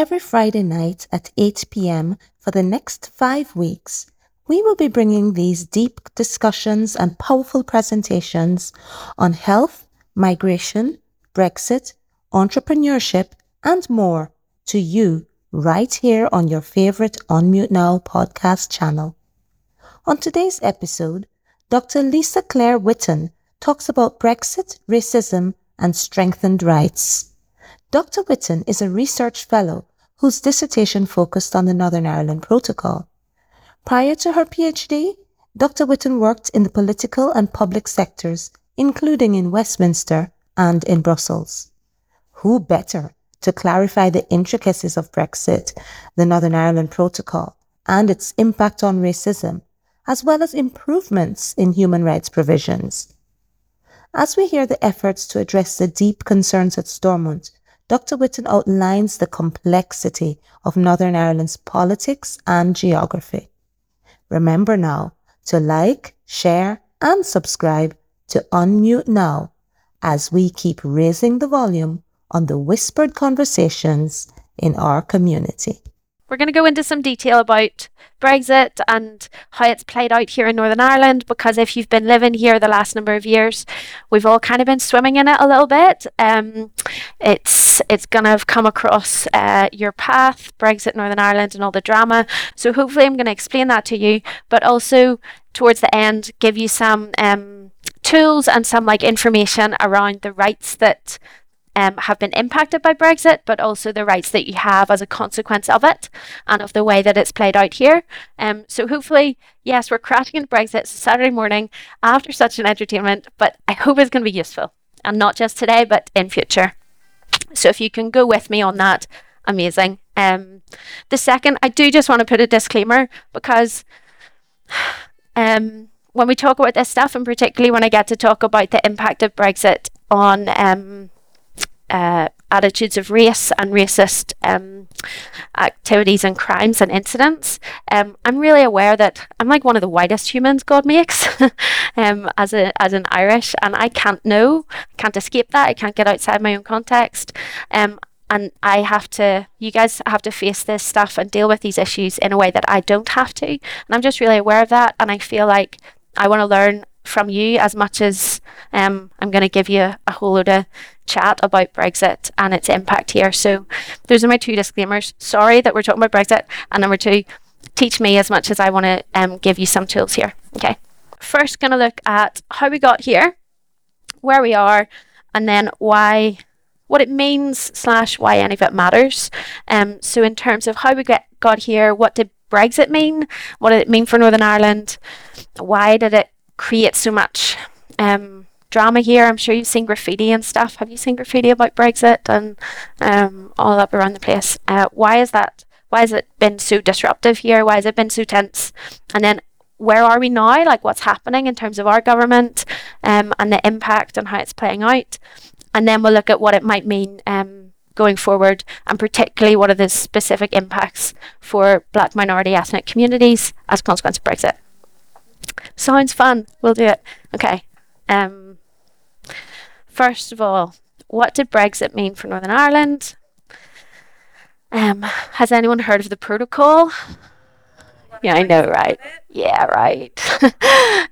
Every Friday night at 8 pm for the next five weeks, we will be bringing these deep discussions and powerful presentations on health, migration, Brexit, entrepreneurship, and more to you right here on your favorite Unmute Now podcast channel. On today's episode, Dr. Lisa Claire Whitton talks about Brexit, racism, and strengthened rights. Dr. Whitton is a research fellow whose dissertation focused on the Northern Ireland Protocol. Prior to her PhD, Dr. Whitton worked in the political and public sectors, including in Westminster and in Brussels. Who better to clarify the intricacies of Brexit, the Northern Ireland Protocol, and its impact on racism, as well as improvements in human rights provisions? As we hear the efforts to address the deep concerns at Stormont, Dr. Whitton outlines the complexity of Northern Ireland's politics and geography. Remember now to like, share, and subscribe to Unmute Now as we keep raising the volume on the whispered conversations in our community. We're going to go into some detail about Brexit and how it's played out here in Northern Ireland because if you've been living here the last number of years, we've all kind of been swimming in it a little bit. Um, it's it's going to have come across uh, your path, Brexit, Northern Ireland, and all the drama. So hopefully, I'm going to explain that to you, but also towards the end, give you some um, tools and some like information around the rights that um, have been impacted by Brexit, but also the rights that you have as a consequence of it and of the way that it's played out here. Um, so hopefully, yes, we're crashing into Brexit Saturday morning after such an entertainment, but I hope it's going to be useful and not just today, but in future. So if you can go with me on that, amazing. Um, the second, I do just want to put a disclaimer because um, when we talk about this stuff, and particularly when I get to talk about the impact of Brexit on um, uh, attitudes of race and racist um, activities and crimes and incidents. Um, I'm really aware that I'm like one of the whitest humans God makes um, as, a, as an Irish, and I can't know, can't escape that. I can't get outside my own context. Um, and I have to, you guys have to face this stuff and deal with these issues in a way that I don't have to. And I'm just really aware of that. And I feel like I want to learn from you as much as um, I'm going to give you a whole load of chat about Brexit and its impact here. So those are my two disclaimers. Sorry that we're talking about Brexit. And number two, teach me as much as I want to um, give you some tools here. Okay. First, going to look at how we got here, where we are, and then why, what it means slash why any of it matters. Um, so in terms of how we get got here, what did Brexit mean? What did it mean for Northern Ireland? Why did it create so much um, drama here. I'm sure you've seen graffiti and stuff. Have you seen graffiti about Brexit and um, all up around the place? Uh, why is that? Why has it been so disruptive here? Why has it been so tense? And then where are we now? Like what's happening in terms of our government um, and the impact and how it's playing out? And then we'll look at what it might mean um, going forward, and particularly what are the specific impacts for Black minority ethnic communities as a consequence of Brexit. Sounds fun. We'll do it. Okay. Um, first of all, what did Brexit mean for Northern Ireland? Um, has anyone heard of the protocol? Yeah, I know, right? Yeah, right.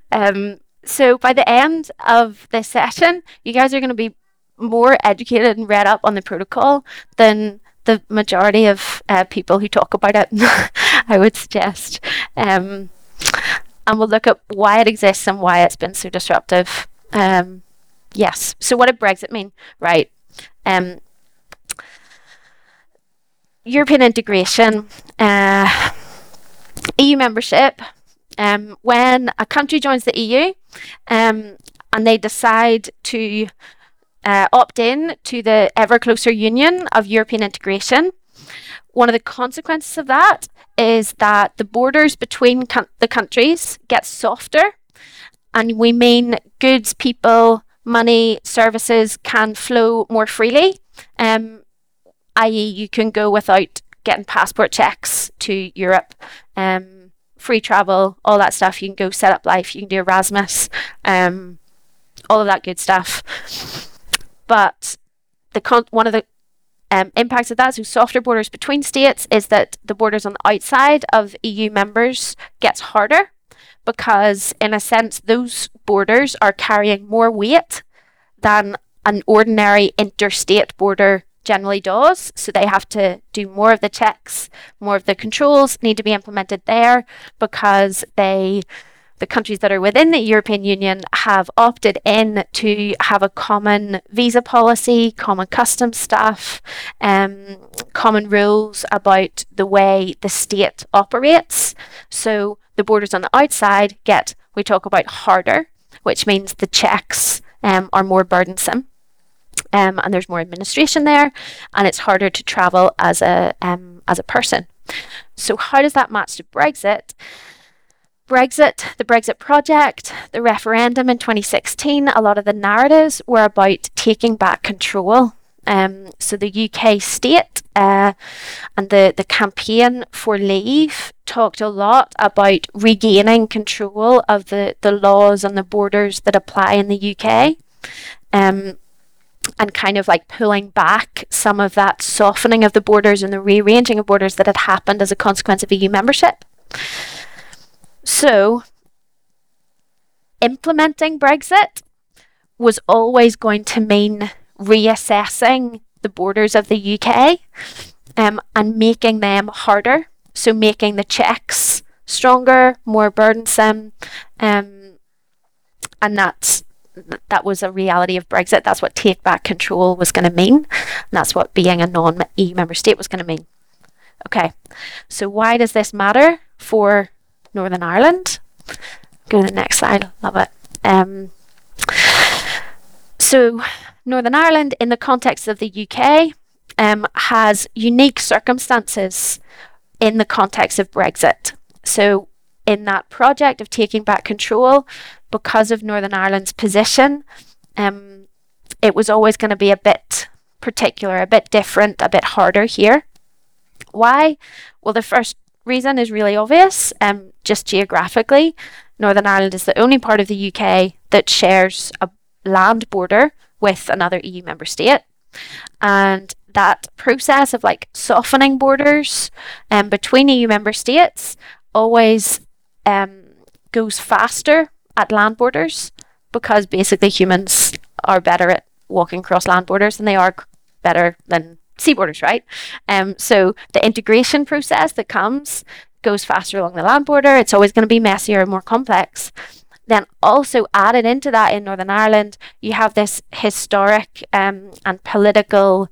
um, so by the end of this session, you guys are going to be more educated and read up on the protocol than the majority of uh, people who talk about it. I would suggest. Um, and we'll look at why it exists and why it's been so disruptive. Um, yes. So, what did Brexit mean? Right. Um, European integration, uh, EU membership. Um, when a country joins the EU um, and they decide to uh, opt in to the ever closer union of European integration, one of the consequences of that is that the borders between the countries get softer, and we mean goods, people, money, services can flow more freely. Um, i.e., you can go without getting passport checks to Europe. Um, free travel, all that stuff. You can go set up life. You can do Erasmus, um, all of that good stuff. But the con- one of the um, impacts of that, so softer borders between states, is that the borders on the outside of EU members gets harder because, in a sense, those borders are carrying more weight than an ordinary interstate border generally does. So they have to do more of the checks, more of the controls need to be implemented there because they the countries that are within the European Union have opted in to have a common visa policy, common customs staff, um, common rules about the way the state operates. So the borders on the outside get, we talk about harder, which means the checks um, are more burdensome. Um, and there's more administration there, and it's harder to travel as a um, as a person. So how does that match to Brexit? Brexit, the Brexit project, the referendum in 2016, a lot of the narratives were about taking back control. Um, so the UK state uh, and the, the campaign for leave talked a lot about regaining control of the, the laws and the borders that apply in the UK. Um, and kind of like pulling back some of that softening of the borders and the rearranging of borders that had happened as a consequence of EU membership. So, implementing Brexit was always going to mean reassessing the borders of the UK um, and making them harder. So, making the checks stronger, more burdensome. Um, and that's that was a reality of Brexit. That's what take back control was going to mean. And that's what being a non EU member state was going to mean. Okay, so why does this matter for Northern Ireland. Go to the next slide. Love it. Um, so, Northern Ireland, in the context of the UK, um, has unique circumstances in the context of Brexit. So, in that project of taking back control, because of Northern Ireland's position, um, it was always going to be a bit particular, a bit different, a bit harder here. Why? Well, the first reason is really obvious. Um, just geographically, Northern Ireland is the only part of the UK that shares a land border with another EU member state. And that process of like softening borders um, between EU member states always um, goes faster at land borders because basically humans are better at walking across land borders than they are better than sea borders, right? Um, so the integration process that comes goes faster along the land border. It's always going to be messier and more complex. Then also added into that in Northern Ireland, you have this historic um, and political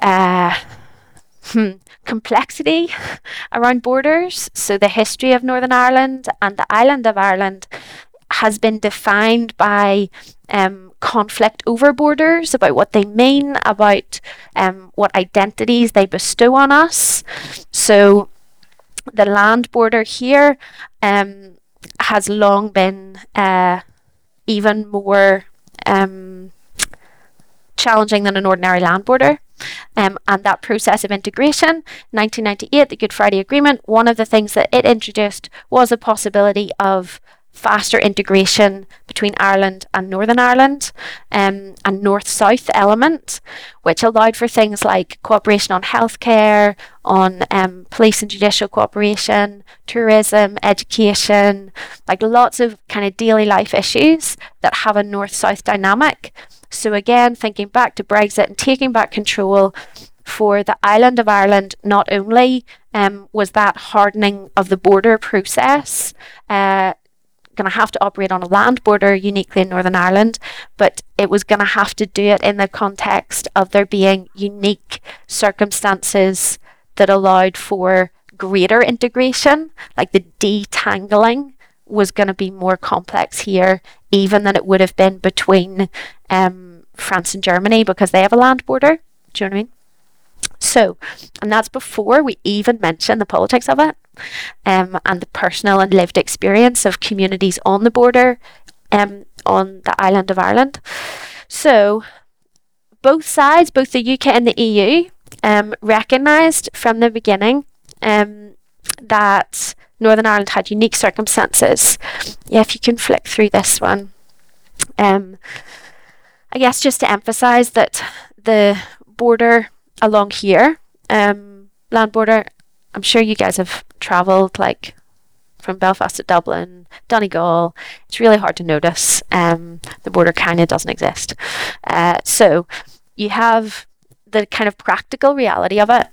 uh, hmm, complexity around borders. So the history of Northern Ireland and the island of Ireland has been defined by um, conflict over borders, about what they mean, about um, what identities they bestow on us. So the land border here um, has long been uh, even more um, challenging than an ordinary land border. Um, and that process of integration, 1998, the Good Friday Agreement, one of the things that it introduced was a possibility of faster integration between Ireland and Northern Ireland um, and North South element, which allowed for things like cooperation on healthcare, on um, police and judicial cooperation, tourism, education, like lots of kind of daily life issues that have a North South dynamic. So, again, thinking back to Brexit and taking back control for the island of Ireland, not only um, was that hardening of the border process. Uh, going to have to operate on a land border uniquely in Northern Ireland, but it was going to have to do it in the context of there being unique circumstances that allowed for greater integration, like the detangling was going to be more complex here, even than it would have been between um, France and Germany because they have a land border. Do you know what I mean? So, and that's before we even mention the politics of it um, and the personal and lived experience of communities on the border um, on the island of Ireland. So, both sides, both the UK and the EU, um, recognised from the beginning um, that Northern Ireland had unique circumstances. Yeah, if you can flick through this one. Um, I guess just to emphasise that the border along here, um, land border, I'm sure you guys have travelled like from Belfast to Dublin, Donegal. It's really hard to notice. Um, the border kind of doesn't exist. Uh, so you have the kind of practical reality of it.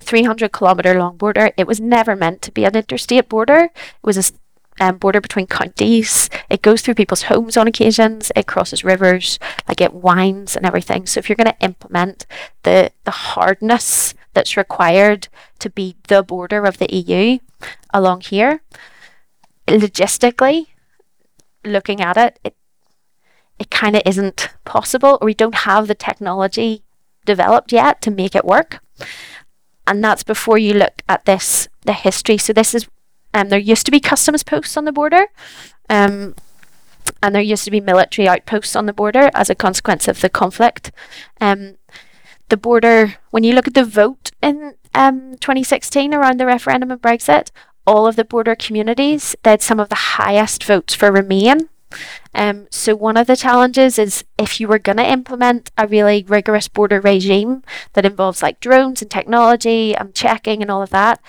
300 kilometre long border. It was never meant to be an interstate border. It was a um, border between counties. It goes through people's homes on occasions. It crosses rivers, like it winds and everything. So if you're going to implement the the hardness that's required to be the border of the EU along here, logistically, looking at it, it it kind of isn't possible, or we don't have the technology developed yet to make it work. And that's before you look at this the history. So this is um, there used to be customs posts on the border, um, and there used to be military outposts on the border as a consequence of the conflict. Um, the border, when you look at the vote in um, 2016 around the referendum of Brexit, all of the border communities, they had some of the highest votes for Remain. Um, so one of the challenges is if you were going to implement a really rigorous border regime that involves like drones and technology and checking and all of that,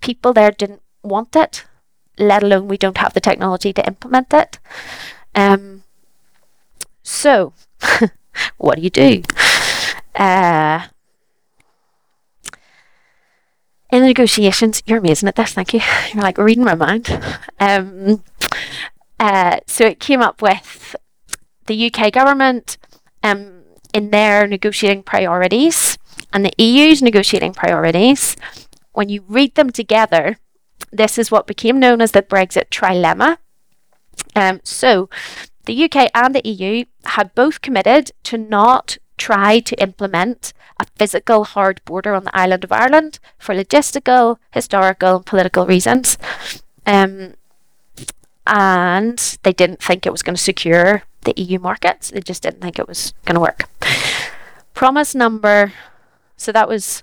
people there didn't want it, let alone we don't have the technology to implement it. Um, so, what do you do? Uh, in the negotiations, you're amazing at this, thank you. You're like reading my mind. Um, uh, so it came up with the UK government um, in their negotiating priorities and the EU's negotiating priorities. When you read them together, this is what became known as the Brexit trilemma. Um, so, the UK and the EU had both committed to not try to implement a physical hard border on the island of Ireland for logistical, historical, and political reasons. Um, and they didn't think it was going to secure the EU markets. They just didn't think it was going to work. Promise number, so that was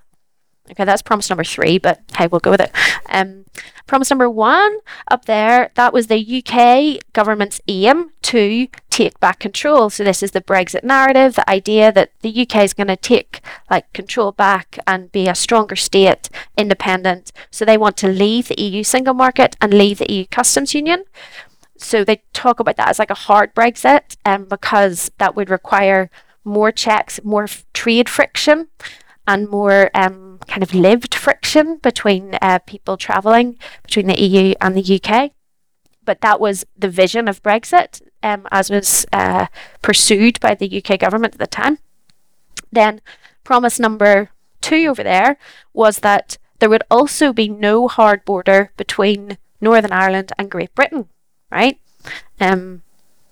Okay, that's promise number three, but hey, we'll go with it. Um, promise number one up there, that was the UK government's aim to take back control. So this is the Brexit narrative, the idea that the UK is going to take like control back and be a stronger state, independent. So they want to leave the EU single market and leave the EU customs union. So they talk about that as like a hard Brexit, um, because that would require more checks, more f- trade friction and more um, kind of lived friction between uh, people travelling between the EU and the UK. But that was the vision of Brexit um, as was uh, pursued by the UK government at the time. Then, promise number two over there was that there would also be no hard border between Northern Ireland and Great Britain, right? Um,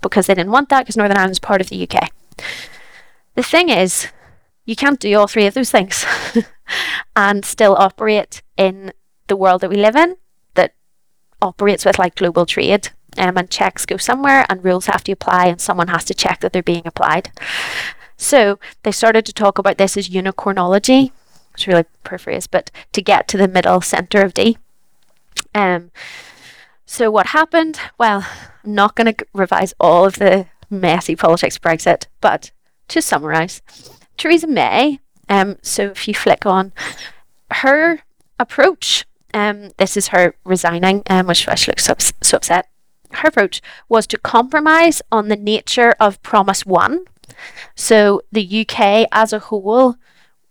because they didn't want that because Northern Ireland is part of the UK. The thing is, you can't do all three of those things and still operate in the world that we live in that operates with like global trade um, and checks go somewhere and rules have to apply and someone has to check that they're being applied. So they started to talk about this as unicornology. It's really peripherous, but to get to the middle center of D. Um, so what happened? Well, I'm not going to revise all of the messy politics of Brexit, but to summarize, Theresa May, um, so if you flick on her approach, um, this is her resigning, um, which she looks so, so upset. Her approach was to compromise on the nature of Promise One. So the UK as a whole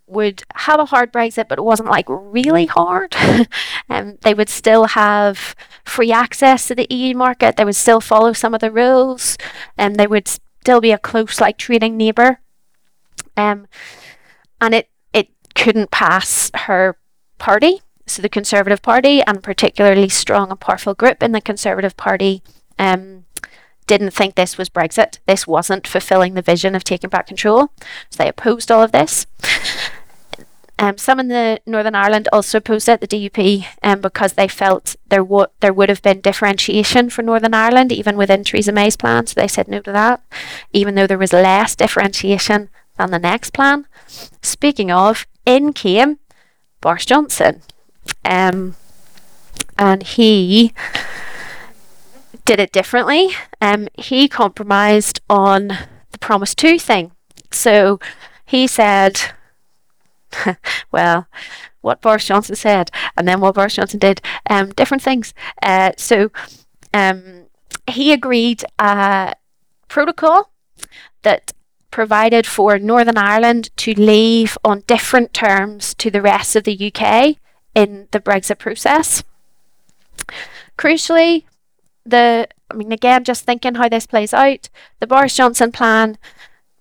would have a hard Brexit, but it wasn't like really hard. um, they would still have free access to the EU market. They would still follow some of the rules, and they would still be a close, like trading neighbour. Um, and it, it couldn't pass her party. So the Conservative Party, and particularly strong and powerful group in the Conservative Party, um, didn't think this was Brexit. This wasn't fulfilling the vision of taking back control. So they opposed all of this. Um, some in the Northern Ireland also opposed it, the DUP, um, because they felt there, w- there would have been differentiation for Northern Ireland, even within Theresa May's plan. So they said no to that, even though there was less differentiation than the next plan. Speaking of, in came Boris Johnson. Um, and he did it differently. Um, he compromised on the Promise 2 thing. So he said, well, what Boris Johnson said and then what Boris Johnson did, um, different things. Uh, so um, he agreed a protocol that provided for Northern Ireland to leave on different terms to the rest of the UK in the Brexit process. Crucially, the I mean, again, just thinking how this plays out, the Boris Johnson plan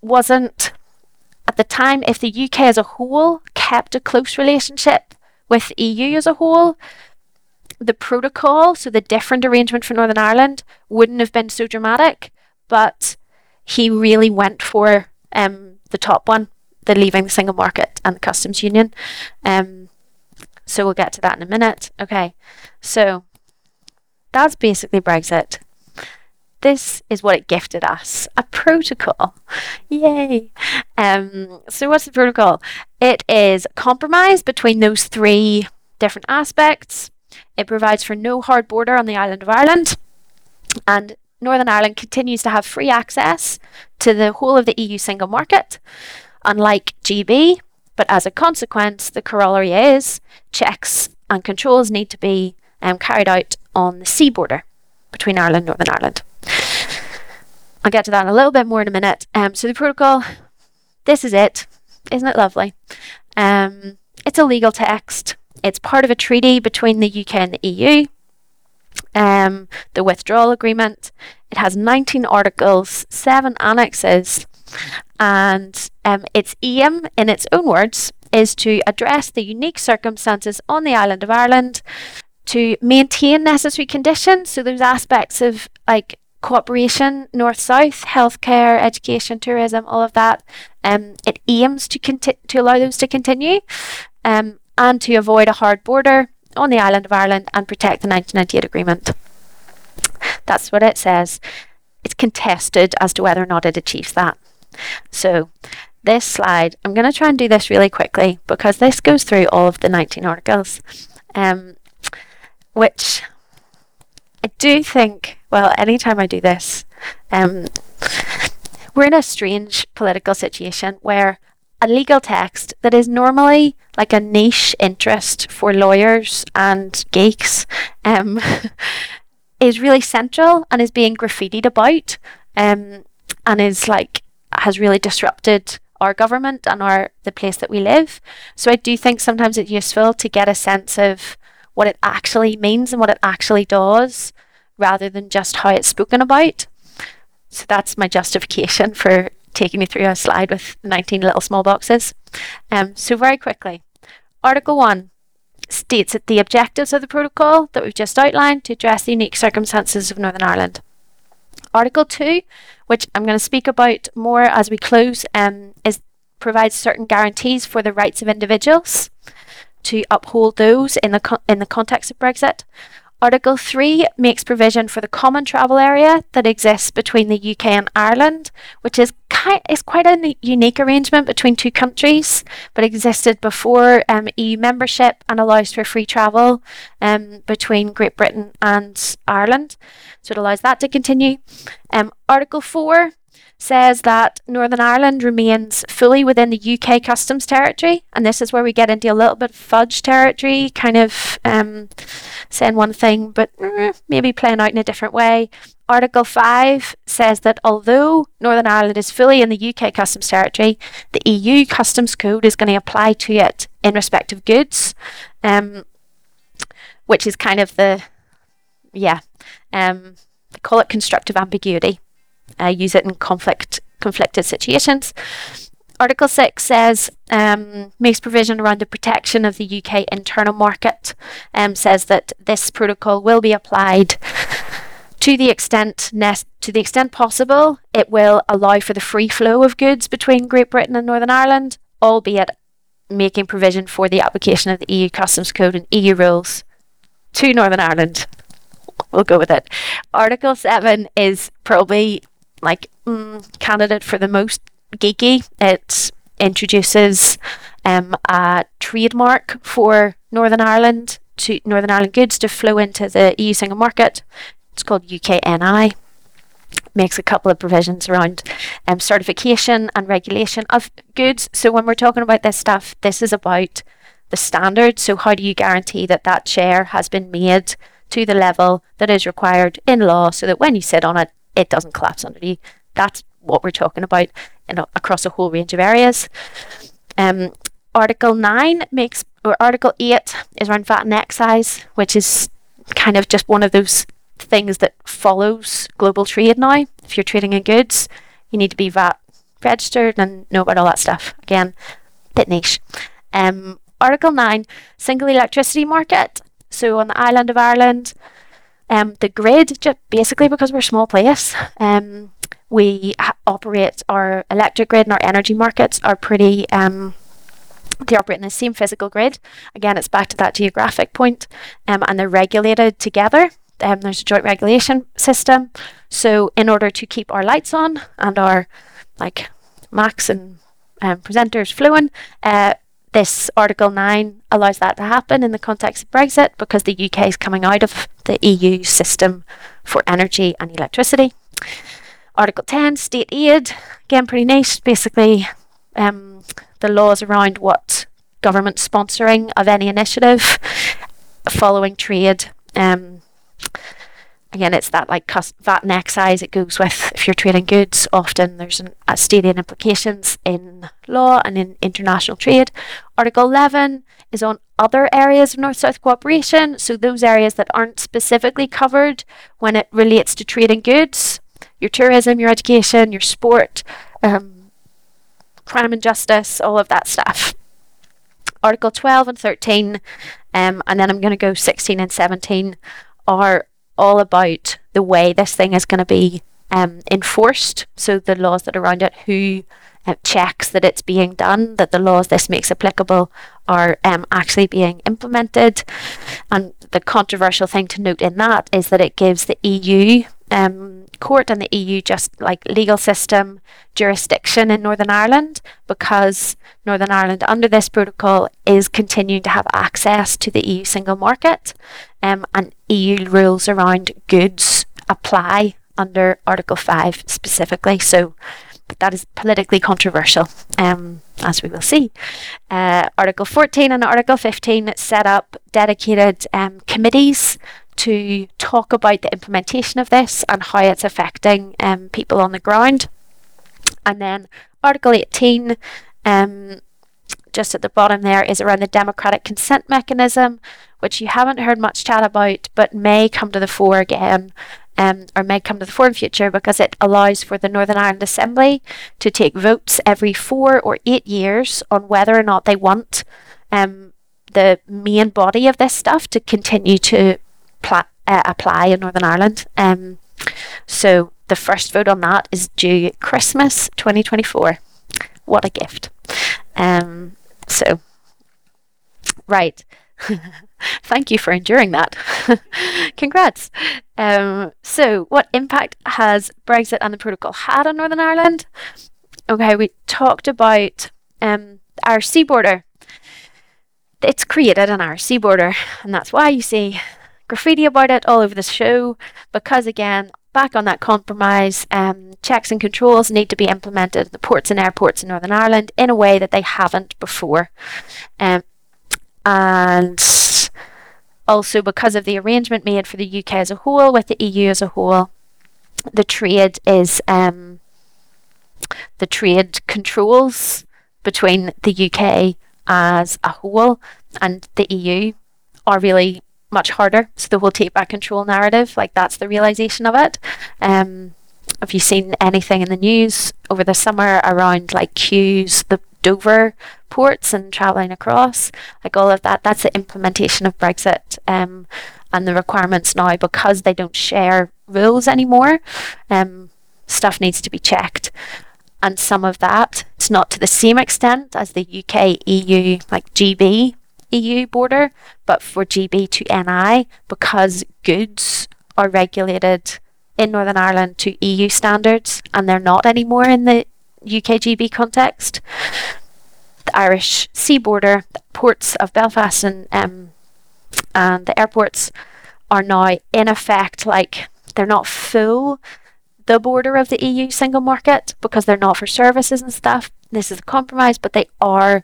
wasn't at the time, if the UK as a whole kept a close relationship with EU as a whole, the protocol, so the different arrangement for Northern Ireland, wouldn't have been so dramatic. But he really went for um, the top one, the leaving the single market and the customs union. Um, so we'll get to that in a minute. Okay, so that's basically Brexit. This is what it gifted us a protocol. Yay! Um, so, what's the protocol? It is compromise between those three different aspects. It provides for no hard border on the island of Ireland, and Northern Ireland continues to have free access to the whole of the EU single market, unlike GB. But as a consequence, the corollary is checks and controls need to be um, carried out on the sea border between Ireland and Northern Ireland. I'll get to that in a little bit more in a minute. Um, so the protocol, this is it. Isn't it lovely? Um, it's a legal text. It's part of a treaty between the UK and the EU. Um, the withdrawal agreement. It has 19 articles, seven annexes, and um, its aim, in its own words, is to address the unique circumstances on the island of Ireland to maintain necessary conditions. So those aspects of like cooperation, north south, healthcare, education, tourism, all of that. Um, it aims to conti- to allow those to continue, um, and to avoid a hard border on the island of Ireland and protect the 1998 agreement. That's what it says. It's contested as to whether or not it achieves that. So, this slide, I'm going to try and do this really quickly because this goes through all of the 19 articles. Um, which I do think, well, anytime I do this, um, we're in a strange political situation where a legal text that is normally like a niche interest for lawyers and geeks um, is really central and is being graffitied about um, and is like has really disrupted our government and our the place that we live. So I do think sometimes it's useful to get a sense of what it actually means and what it actually does rather than just how it's spoken about. So that's my justification for taking you through a slide with 19 little small boxes. Um, so, very quickly, Article 1 states that the objectives of the protocol that we've just outlined to address the unique circumstances of Northern Ireland. Article 2, which I'm going to speak about more as we close, um, is provides certain guarantees for the rights of individuals to uphold those in the in the context of Brexit. Article 3 makes provision for the common travel area that exists between the UK and Ireland, which is, is quite a unique arrangement between two countries, but existed before um, EU membership and allows for free travel um, between Great Britain and Ireland. So it allows that to continue. Um, Article 4 says that Northern Ireland remains fully within the UK customs territory, and this is where we get into a little bit of fudge territory, kind of um, saying one thing but maybe playing out in a different way. Article 5 says that although Northern Ireland is fully in the UK customs territory, the EU customs code is going to apply to it in respect of goods, um, which is kind of the, yeah, um, they call it constructive ambiguity uh, use it in conflict conflicted situations. Article 6 says, um, makes provision around the protection of the UK internal market, um, says that this protocol will be applied to the extent to the extent possible. It will allow for the free flow of goods between Great Britain and Northern Ireland, albeit making provision for the application of the EU Customs Code and EU rules to Northern Ireland. We'll go with it. Article 7 is probably like mm, candidate for the most geeky. It introduces um, a trademark for Northern Ireland to Northern Ireland goods to flow into the EU single market. It's called UKNI. makes a couple of provisions around um, certification and regulation of goods. So when we're talking about this stuff, this is about the standard. So how do you guarantee that that chair has been made to the level that is required in law, so that when you sit on it, it doesn't collapse under you? That's what we're talking about in a, across a whole range of areas. Um, Article 9 makes, or Article 8 is around VAT and excise, which is kind of just one of those things that follows global trade now. If you're trading in goods, you need to be VAT registered and know about all that stuff. Again, bit niche. Um, Article 9, single electricity market. So on the island of Ireland, um, the grid, just basically because we're a small place, um, we ha- operate our electric grid and our energy markets are pretty um, they operate in the same physical grid. Again, it's back to that geographic point, um, and they're regulated together. Um, there's a joint regulation system. So, in order to keep our lights on and our like Max and um, presenters flowing, uh, this Article 9 allows that to happen in the context of Brexit because the UK is coming out of the EU system for energy and electricity. Article 10, state aid, again, pretty nice. Basically, um, the laws around what government sponsoring of any initiative following trade. Um, again, it's that like cost, VAT and excise it goes with if you're trading goods. Often there's an, a state aid implications in law and in international trade. Article 11 is on other areas of North South cooperation, so those areas that aren't specifically covered when it relates to trading goods your tourism, your education, your sport, um, crime and justice, all of that stuff. Article 12 and 13, um, and then I'm going to go 16 and 17, are all about the way this thing is going to be um, enforced. So the laws that are around it, who uh, checks that it's being done, that the laws this makes applicable are um, actually being implemented. And the controversial thing to note in that is that it gives the EU um, court and the EU just like legal system jurisdiction in Northern Ireland because Northern Ireland under this protocol is continuing to have access to the EU single market um, and EU rules around goods apply under Article 5 specifically. So that is politically controversial, um, as we will see. Uh, Article 14 and Article 15 set up dedicated um, committees to talk about the implementation of this and how it's affecting um, people on the ground. And then Article 18, um, just at the bottom there, is around the democratic consent mechanism, which you haven't heard much chat about, but may come to the fore again. Um, or may come to the fore in future because it allows for the Northern Ireland Assembly to take votes every four or eight years on whether or not they want um, the main body of this stuff to continue to uh, apply in Northern Ireland. Um, so the first vote on that is due Christmas 2024. What a gift. Um, so, right. Thank you for enduring that. Congrats. Um, so, what impact has Brexit and the protocol had on Northern Ireland? Okay, we talked about um, our sea border. It's created an sea border, and that's why you see graffiti about it all over the show because, again, back on that compromise, um, checks and controls need to be implemented at the ports and airports in Northern Ireland in a way that they haven't before. Um, and also because of the arrangement made for the UK as a whole with the EU as a whole, the trade is um, the trade controls between the UK as a whole and the EU are really much harder. So the whole take back control narrative, like that's the realization of it. Um, have you seen anything in the news over the summer around like queues, the Dover ports and travelling across, like all of that? That's the implementation of Brexit um, and the requirements now because they don't share rules anymore. Um, stuff needs to be checked. And some of that, it's not to the same extent as the UK EU like GB EU border, but for GB to NI because goods are regulated in Northern Ireland to EU standards and they're not anymore in the UK GB context. The Irish sea border, the ports of Belfast and um, and the airports are now in effect like they're not full the border of the EU single market because they're not for services and stuff. This is a compromise, but they are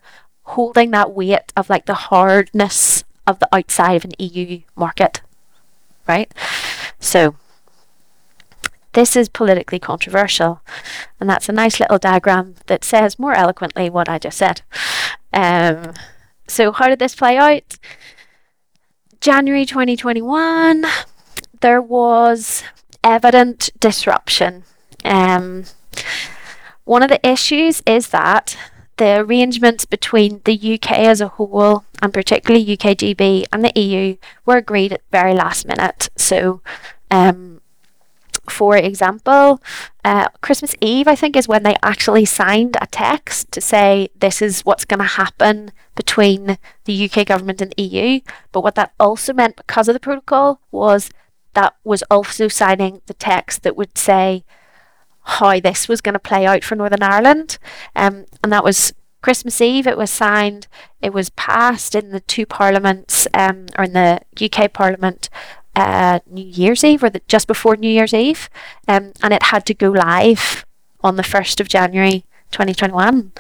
holding that weight of like the hardness of the outside of an EU market, right? So this is politically controversial, and that's a nice little diagram that says more eloquently what I just said. Um, so, how did this play out? January 2021, there was evident disruption. Um, one of the issues is that the arrangements between the UK as a whole, and particularly UKGB and the EU, were agreed at the very last minute. So, um, for example, uh, Christmas Eve, I think, is when they actually signed a text to say this is what's going to happen between the UK government and the EU. But what that also meant, because of the protocol, was that was also signing the text that would say how this was going to play out for Northern Ireland. Um, and that was Christmas Eve. It was signed. It was passed in the two parliaments, um, or in the UK Parliament, uh, New Year's Eve, or the, just before New Year's Eve, um, and it had to go live on the first of January 2021.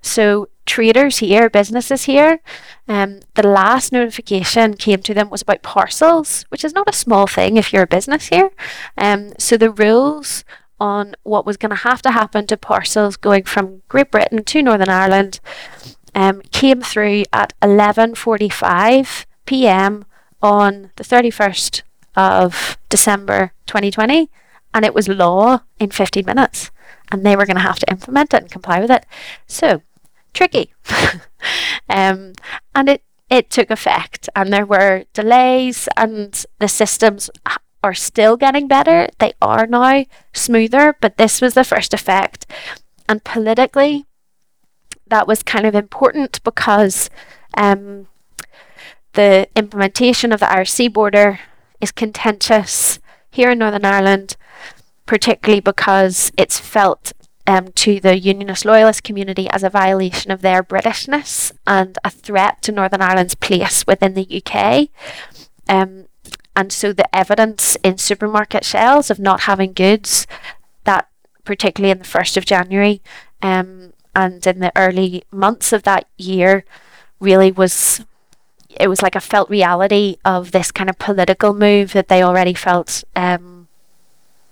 So traders here, businesses here, um, the last notification came to them was about parcels, which is not a small thing if you're a business here. Um, so the rules on what was going to have to happen to parcels going from Great Britain to Northern Ireland um, came through at 11:45 p.m. on the 31st of December 2020, and it was law in 15 minutes, and they were going to have to implement it and comply with it. So tricky. um, and it, it took effect, and there were delays, and the systems are still getting better. They are now smoother, but this was the first effect. And politically, that was kind of important because um, the implementation of the Irish border is contentious here in Northern Ireland, particularly because it's felt um, to the Unionist Loyalist community as a violation of their Britishness and a threat to Northern Ireland's place within the UK. Um, and so the evidence in supermarket shelves of not having goods, that particularly in the 1st of January um, and in the early months of that year, really was it was like a felt reality of this kind of political move that they already felt um,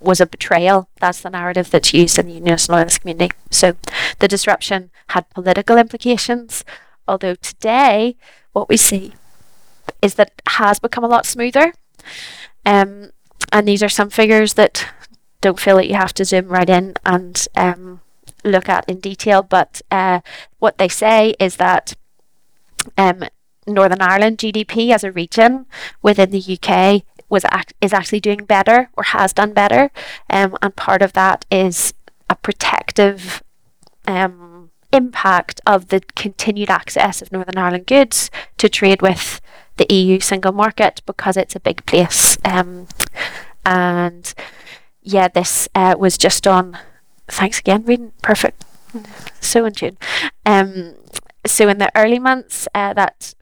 was a betrayal. That's the narrative that's used in the Unionist Loyalist community. So the disruption had political implications, although today what we see is that it has become a lot smoother. Um, and these are some figures that don't feel that you have to zoom right in and um, look at in detail, but uh, what they say is that um, Northern Ireland GDP as a region within the UK was act- is actually doing better or has done better, um, and part of that is a protective um, impact of the continued access of Northern Ireland goods to trade with the EU single market because it's a big place. Um, and yeah, this uh, was just on. Thanks again, reading perfect, so in tune. Um, so in the early months, uh, that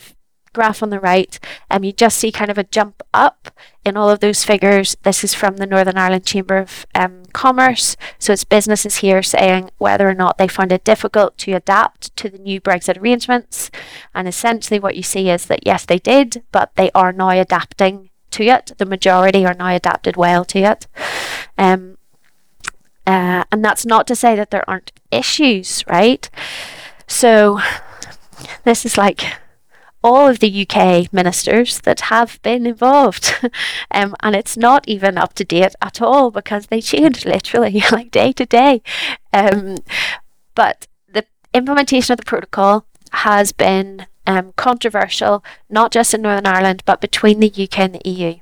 graph on the right, um, you just see kind of a jump up in all of those figures. This is from the Northern Ireland Chamber of um, Commerce. So it's businesses here saying whether or not they found it difficult to adapt to the new Brexit arrangements. And essentially, what you see is that yes, they did, but they are now adapting to it. The majority are now adapted well to it. Um, uh, and that's not to say that there aren't issues, right? So this is like all of the UK ministers that have been involved. um, and it's not even up to date at all because they change literally like day to day. Um, but the implementation of the protocol has been um, controversial, not just in Northern Ireland, but between the UK and the EU.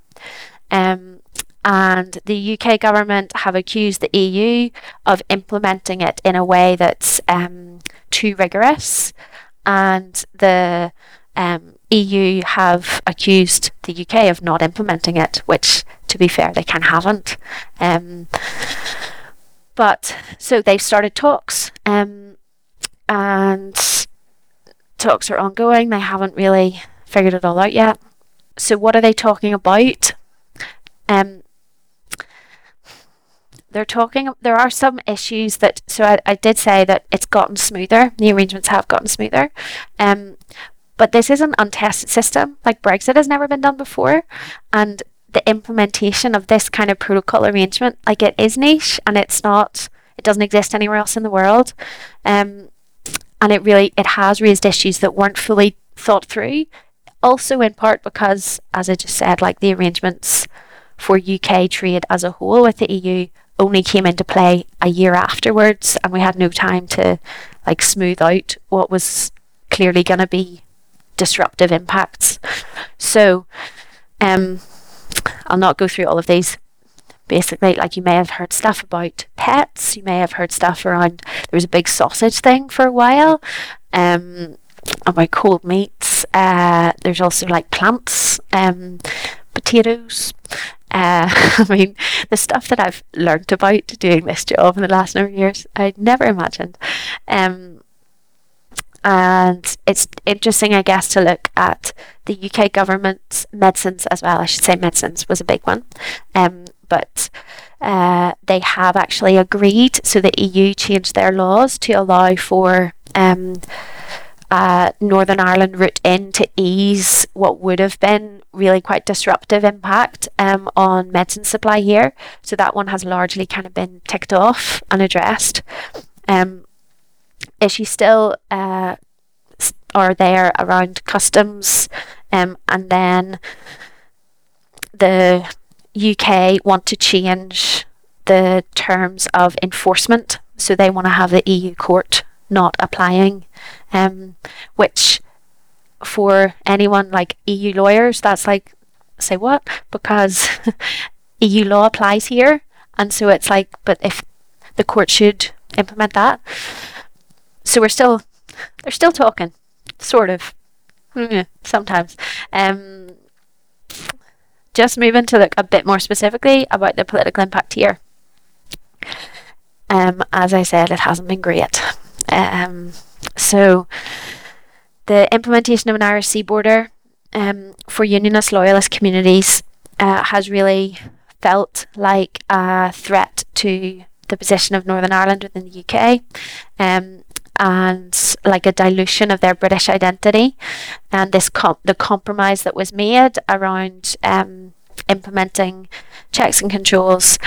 Um, and the UK government have accused the EU of implementing it in a way that's um, too rigorous. And the um, EU have accused the UK of not implementing it, which, to be fair, they of haven't. Um, but so they've started talks, um, and talks are ongoing. They haven't really figured it all out yet. So, what are they talking about? Um, they're talking. There are some issues that. So I, I did say that it's gotten smoother. The arrangements have gotten smoother. Um, but this is an untested system. Like Brexit has never been done before, and the implementation of this kind of protocol arrangement, like it is niche and it's not. It doesn't exist anywhere else in the world. Um, and it really it has raised issues that weren't fully thought through. Also, in part because, as I just said, like the arrangements for UK trade as a whole with the EU only came into play a year afterwards, and we had no time to like smooth out what was clearly going to be disruptive impacts. So, um, I'll not go through all of these. Basically, like you may have heard stuff about pets, you may have heard stuff around there was a big sausage thing for a while, um, about cold meats. Uh, there's also like plants, um, potatoes, uh, I mean, the stuff that I've learnt about doing this job in the last number of years, I'd never imagined. Um, and it's interesting, I guess, to look at the UK government's medicines as well. I should say medicines was a big one. Um, but uh, they have actually agreed, so the EU changed their laws to allow for um, uh, Northern Ireland route in to ease what would have been really quite disruptive impact um, on medicine supply here. So that one has largely kind of been ticked off and addressed. Um, issues still uh, are there around customs, um, and then the UK want to change the terms of enforcement. So they want to have the EU court not applying, um, which for anyone like EU lawyers, that's like, say what? Because EU law applies here. And so it's like, but if the court should implement that. So we're still, they're still talking, sort of, sometimes. Um, just moving to look a bit more specifically about the political impact here. Um, as I said, it hasn't been great. Um, so, the implementation of an Irish sea border um, for Unionist loyalist communities uh, has really felt like a threat to the position of Northern Ireland within the UK. Um, and like a dilution of their British identity, and this com- the compromise that was made around um, implementing checks and controls,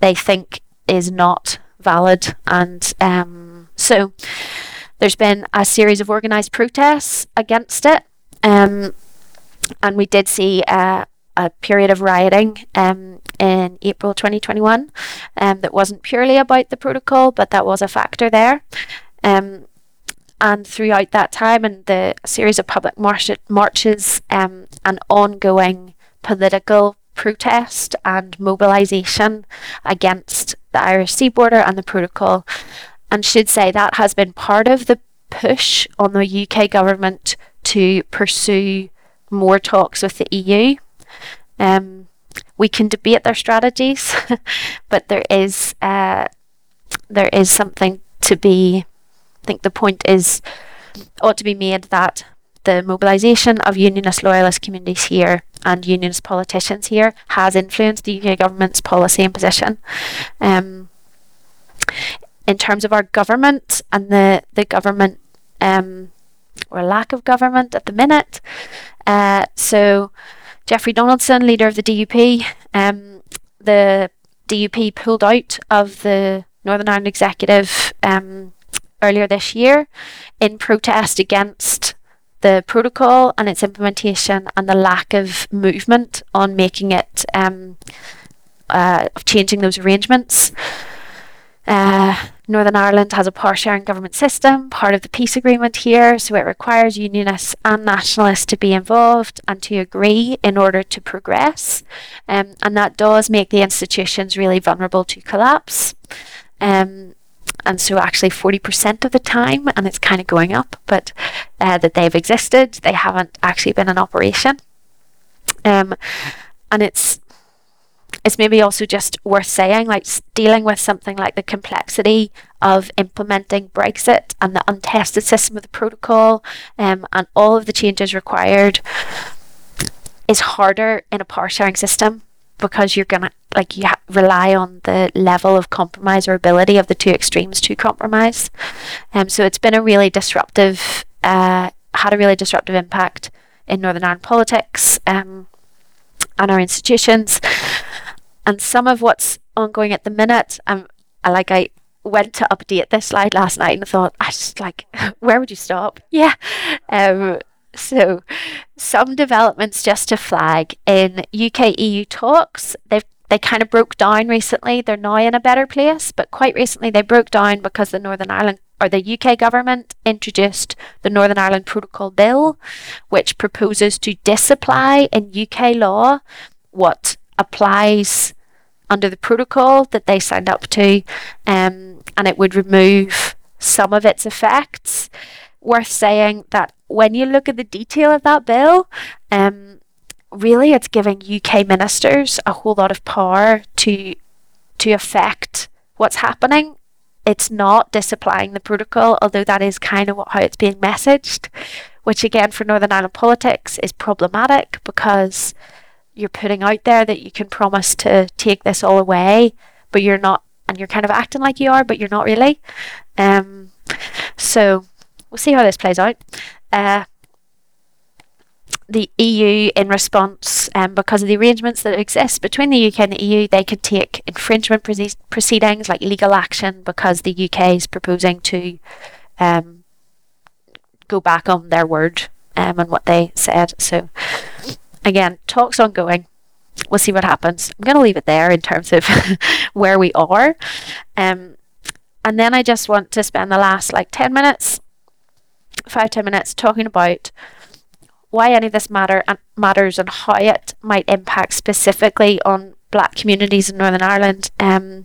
they think is not valid, and um, so there's been a series of organised protests against it, um, and we did see uh, a period of rioting um, in April 2021 um, that wasn't purely about the protocol, but that was a factor there. Um, and throughout that time, and the series of public march- marches um, and ongoing political protest and mobilisation against the Irish sea border and the protocol, and should say that has been part of the push on the UK government to pursue more talks with the EU. Um, we can debate their strategies, but there is uh, there is something to be think the point is ought to be made that the mobilisation of unionist loyalist communities here and unionist politicians here has influenced the UK government's policy and position. Um, in terms of our government and the, the government um, or lack of government at the minute. Uh, so, Jeffrey Donaldson, leader of the DUP, um, the DUP pulled out of the Northern Ireland Executive um, earlier this year in protest against the protocol and its implementation and the lack of movement on making it um, uh, of changing those arrangements. Uh, Northern Ireland has a power sharing government system, part of the peace agreement here, so it requires unionists and nationalists to be involved and to agree in order to progress. Um, and that does make the institutions really vulnerable to collapse. Um, and so actually 40% of the time, and it's kind of going up, but uh, that they've existed, they haven't actually been in operation. Um, and it's it's maybe also just worth saying, like dealing with something like the complexity of implementing Brexit and the untested system of the protocol, um, and all of the changes required is harder in a power sharing system because you're gonna like you ha- rely on the level of compromise or ability of the two extremes to compromise. Um, so it's been a really disruptive, uh, had a really disruptive impact in Northern Ireland politics um, and our institutions. And some of what's ongoing at the minute, um, like I went to update this slide last night and thought, I just like, where would you stop? Yeah. Um, so, some developments just to flag in UK EU talks, they've they kind of broke down recently. They're now in a better place, but quite recently they broke down because the Northern Ireland or the UK government introduced the Northern Ireland Protocol Bill, which proposes to disapply in UK law what applies under the protocol that they signed up to, um, and it would remove some of its effects. Worth saying that when you look at the detail of that bill, um, really it's giving UK ministers a whole lot of power to to affect what's happening. It's not disapplying the protocol, although that is kind of what, how it's being messaged, which again for Northern Ireland politics is problematic because you're putting out there that you can promise to take this all away, but you're not, and you're kind of acting like you are, but you're not really. Um, so we'll see how this plays out. Uh, the EU, in response, um, because of the arrangements that exist between the UK and the EU, they could take infringement proceedings like legal action because the UK is proposing to um, go back on their word um, and what they said. So, again, talks ongoing. We'll see what happens. I'm going to leave it there in terms of where we are. Um, and then I just want to spend the last like 10 minutes, five, 10 minutes talking about why any of this matter and matters and how it might impact specifically on black communities in Northern Ireland um,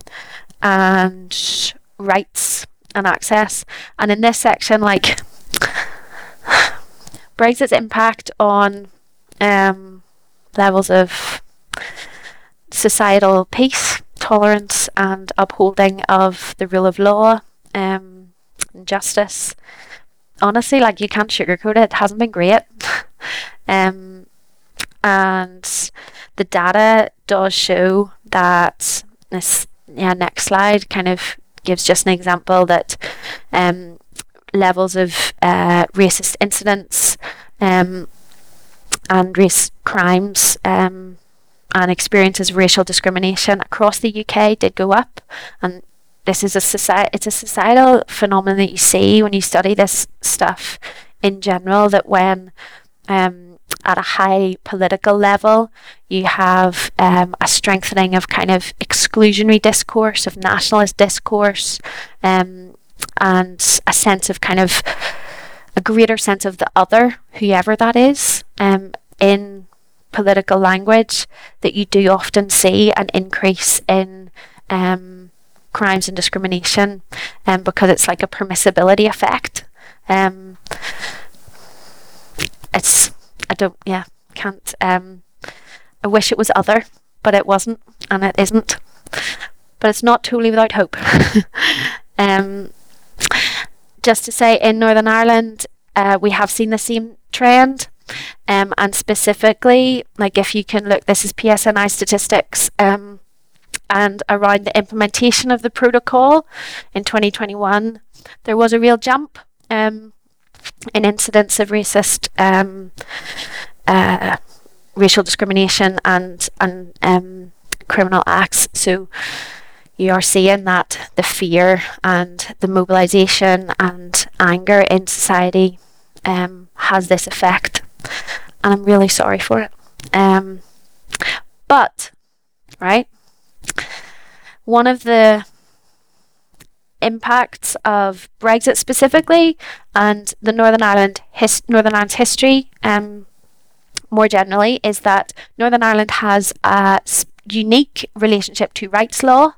and rights and access. And in this section, like Brexit's impact on um, levels of societal peace, tolerance, and upholding of the rule of law, um, and justice. Honestly, like you can't sugarcoat it. It hasn't been great. Um, and the data does show that this yeah next slide kind of gives just an example that um, levels of uh, racist incidents um, and race crimes um, and experiences of racial discrimination across the UK did go up and this is a society it's a societal phenomenon that you see when you study this stuff in general that when um, at a high political level, you have um, a strengthening of kind of exclusionary discourse, of nationalist discourse, um, and a sense of kind of a greater sense of the other, whoever that is, um, in political language, that you do often see an increase in um, crimes and discrimination um, because it's like a permissibility effect. Um, it's I don't, yeah, can't. Um, I wish it was other, but it wasn't, and it isn't. But it's not totally without hope. um, just to say, in Northern Ireland, uh, we have seen the same trend. Um, and specifically, like if you can look, this is PSNI statistics, um, and around the implementation of the protocol in 2021, there was a real jump. Um, in incidents of racist um, uh, racial discrimination and and um, criminal acts. So you are seeing that the fear and the mobilisation and anger in society um, has this effect, and I'm really sorry for it. Um, but right, one of the impacts of Brexit specifically and the Northern Ireland his- Northern Ireland's history um, more generally is that Northern Ireland has a unique relationship to rights law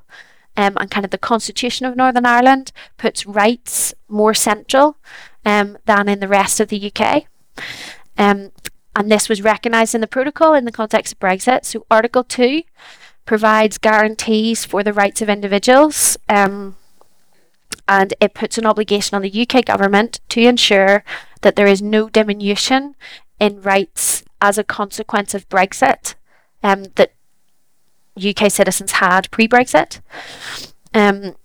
um, and kind of the constitution of Northern Ireland puts rights more central um, than in the rest of the UK. Um, and this was recognised in the protocol in the context of Brexit. So Article 2 provides guarantees for the rights of individuals um, and it puts an obligation on the UK government to ensure that there is no diminution in rights as a consequence of Brexit. Um, that UK citizens had pre Brexit. Um,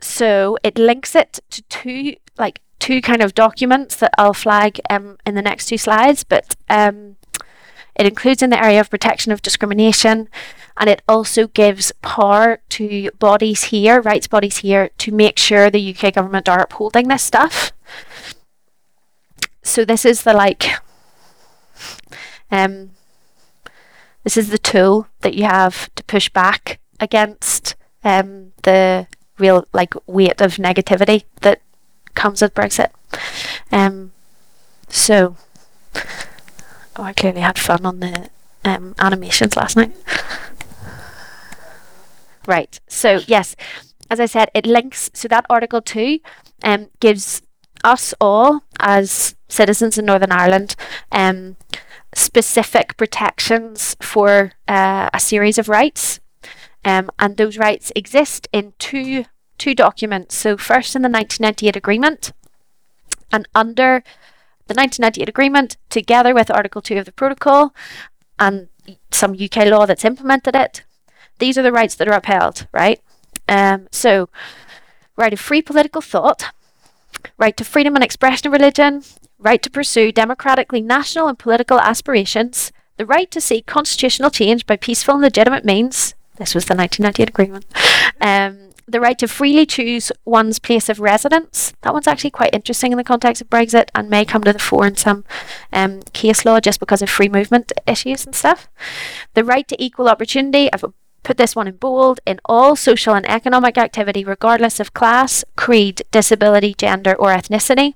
so it links it to two like two kind of documents that I'll flag um, in the next two slides, but um, it includes in the area of protection of discrimination, and it also gives power to bodies here, rights bodies here, to make sure the UK government are upholding this stuff. So this is the like, um, this is the tool that you have to push back against um, the real like weight of negativity that comes with Brexit. Um, so Oh, I clearly had fun on the um, animations last night. Right. So yes, as I said, it links. So that Article Two um, gives us all as citizens in Northern Ireland um, specific protections for uh, a series of rights, um, and those rights exist in two two documents. So first in the 1998 agreement, and under the 1998 agreement, together with Article 2 of the Protocol and some UK law that's implemented it, these are the rights that are upheld, right? Um, so, right of free political thought, right to freedom and expression of religion, right to pursue democratically national and political aspirations, the right to seek constitutional change by peaceful and legitimate means. This was the 1998 agreement. Um, the right to freely choose one's place of residence. That one's actually quite interesting in the context of Brexit and may come to the fore in some um, case law just because of free movement issues and stuff. The right to equal opportunity. I've put this one in bold in all social and economic activity, regardless of class, creed, disability, gender, or ethnicity.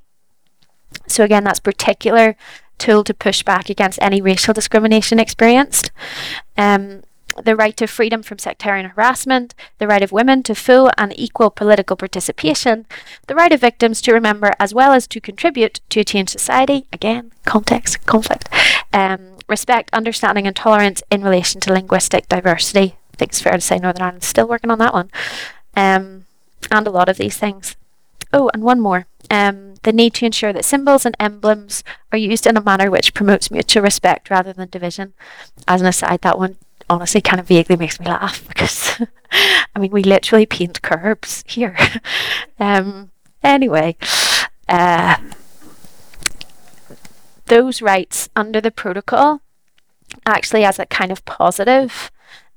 So, again, that's a particular tool to push back against any racial discrimination experienced. Um, the right to freedom from sectarian harassment, the right of women to full and equal political participation, the right of victims to remember as well as to contribute to a changed society, again, context, conflict, um, respect, understanding, and tolerance in relation to linguistic diversity. I think it's fair to say Northern Ireland's still working on that one, um, and a lot of these things. Oh, and one more. Um, the need to ensure that symbols and emblems are used in a manner which promotes mutual respect rather than division. As an aside, that one honestly kind of vaguely makes me laugh because I mean we literally paint curbs here. um, anyway, uh, those rights under the protocol actually as a kind of positive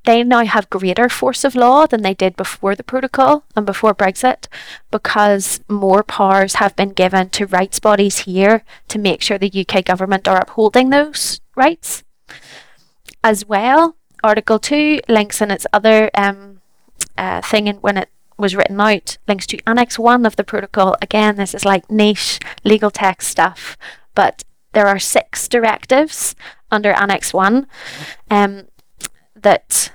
they now have greater force of law than they did before the protocol and before Brexit because more powers have been given to rights bodies here to make sure the UK government are upholding those rights. As well, Article 2 links in its other um, uh, thing in, when it was written out, links to Annex 1 of the protocol. Again, this is like niche legal text stuff, but there are six directives under Annex 1 um, that,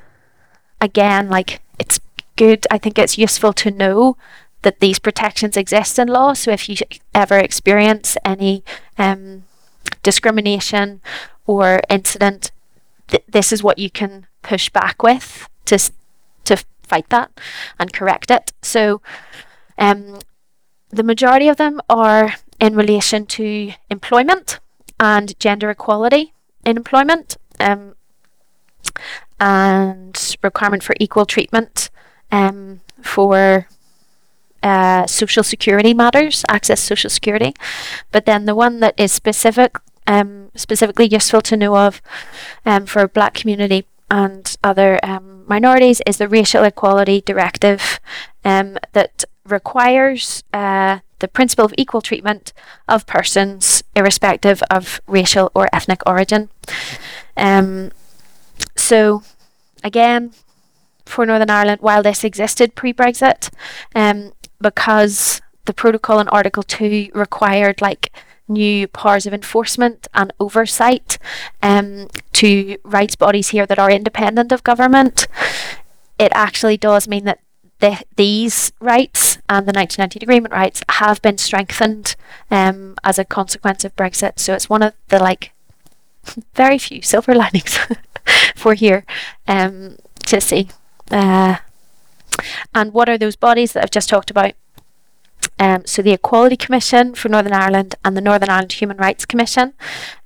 again, like it's good, I think it's useful to know that these protections exist in law. So if you ever experience any um, discrimination or incident th- this is what you can push back with to to fight that and correct it. So, um, the majority of them are in relation to employment and gender equality in employment, um, and requirement for equal treatment um, for uh, social security matters, access social security. But then the one that is specific um, specifically useful to know of um, for black community and other um, minorities is the Racial Equality Directive um, that requires uh, the principle of equal treatment of persons irrespective of racial or ethnic origin. Um, so, again, for Northern Ireland, while this existed pre Brexit, um, because the protocol in Article 2 required like new powers of enforcement and oversight um, to rights bodies here that are independent of government, it actually does mean that the, these rights and the 1990 agreement rights have been strengthened um, as a consequence of Brexit. So it's one of the like very few silver linings for here um, to see. Uh, and what are those bodies that I've just talked about? Um, so the Equality Commission for Northern Ireland and the Northern Ireland Human Rights Commission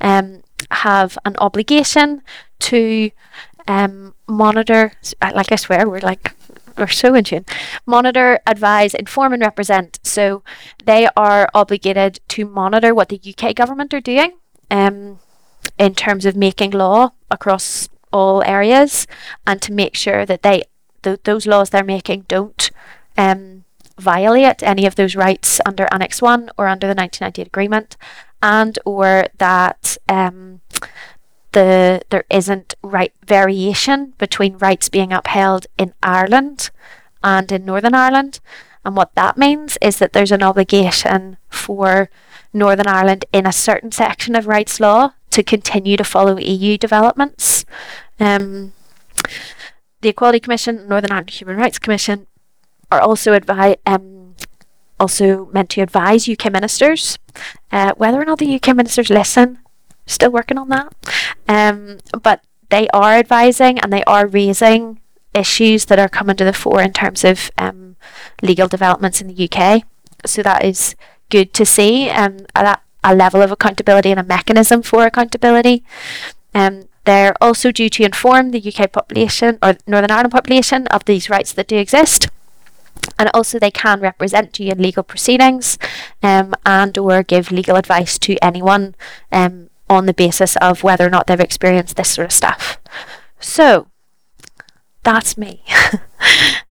um, have an obligation to um, monitor, like I swear, we're like, we're so in tune. Monitor, advise, inform, and represent. So they are obligated to monitor what the UK government are doing um, in terms of making law across all areas and to make sure that they th- those laws they're making don't um, violate any of those rights under Annex 1 or under the 1998 agreement and or that um, the there isn't right variation between rights being upheld in Ireland and in Northern Ireland. And what that means is that there's an obligation for Northern Ireland in a certain section of rights law to continue to follow EU developments. Um, the Equality Commission, Northern Ireland Human Rights Commission, are also um, also meant to advise UK ministers uh, whether or not the UK ministers listen. Still working on that, um, but they are advising and they are raising issues that are coming to the fore in terms of um, legal developments in the UK. So that is good to see, um, a, a level of accountability and a mechanism for accountability. Um, they're also due to inform the UK population or Northern Ireland population of these rights that do exist. And also they can represent you in legal proceedings um, and or give legal advice to anyone um, on the basis of whether or not they've experienced this sort of stuff. So that's me.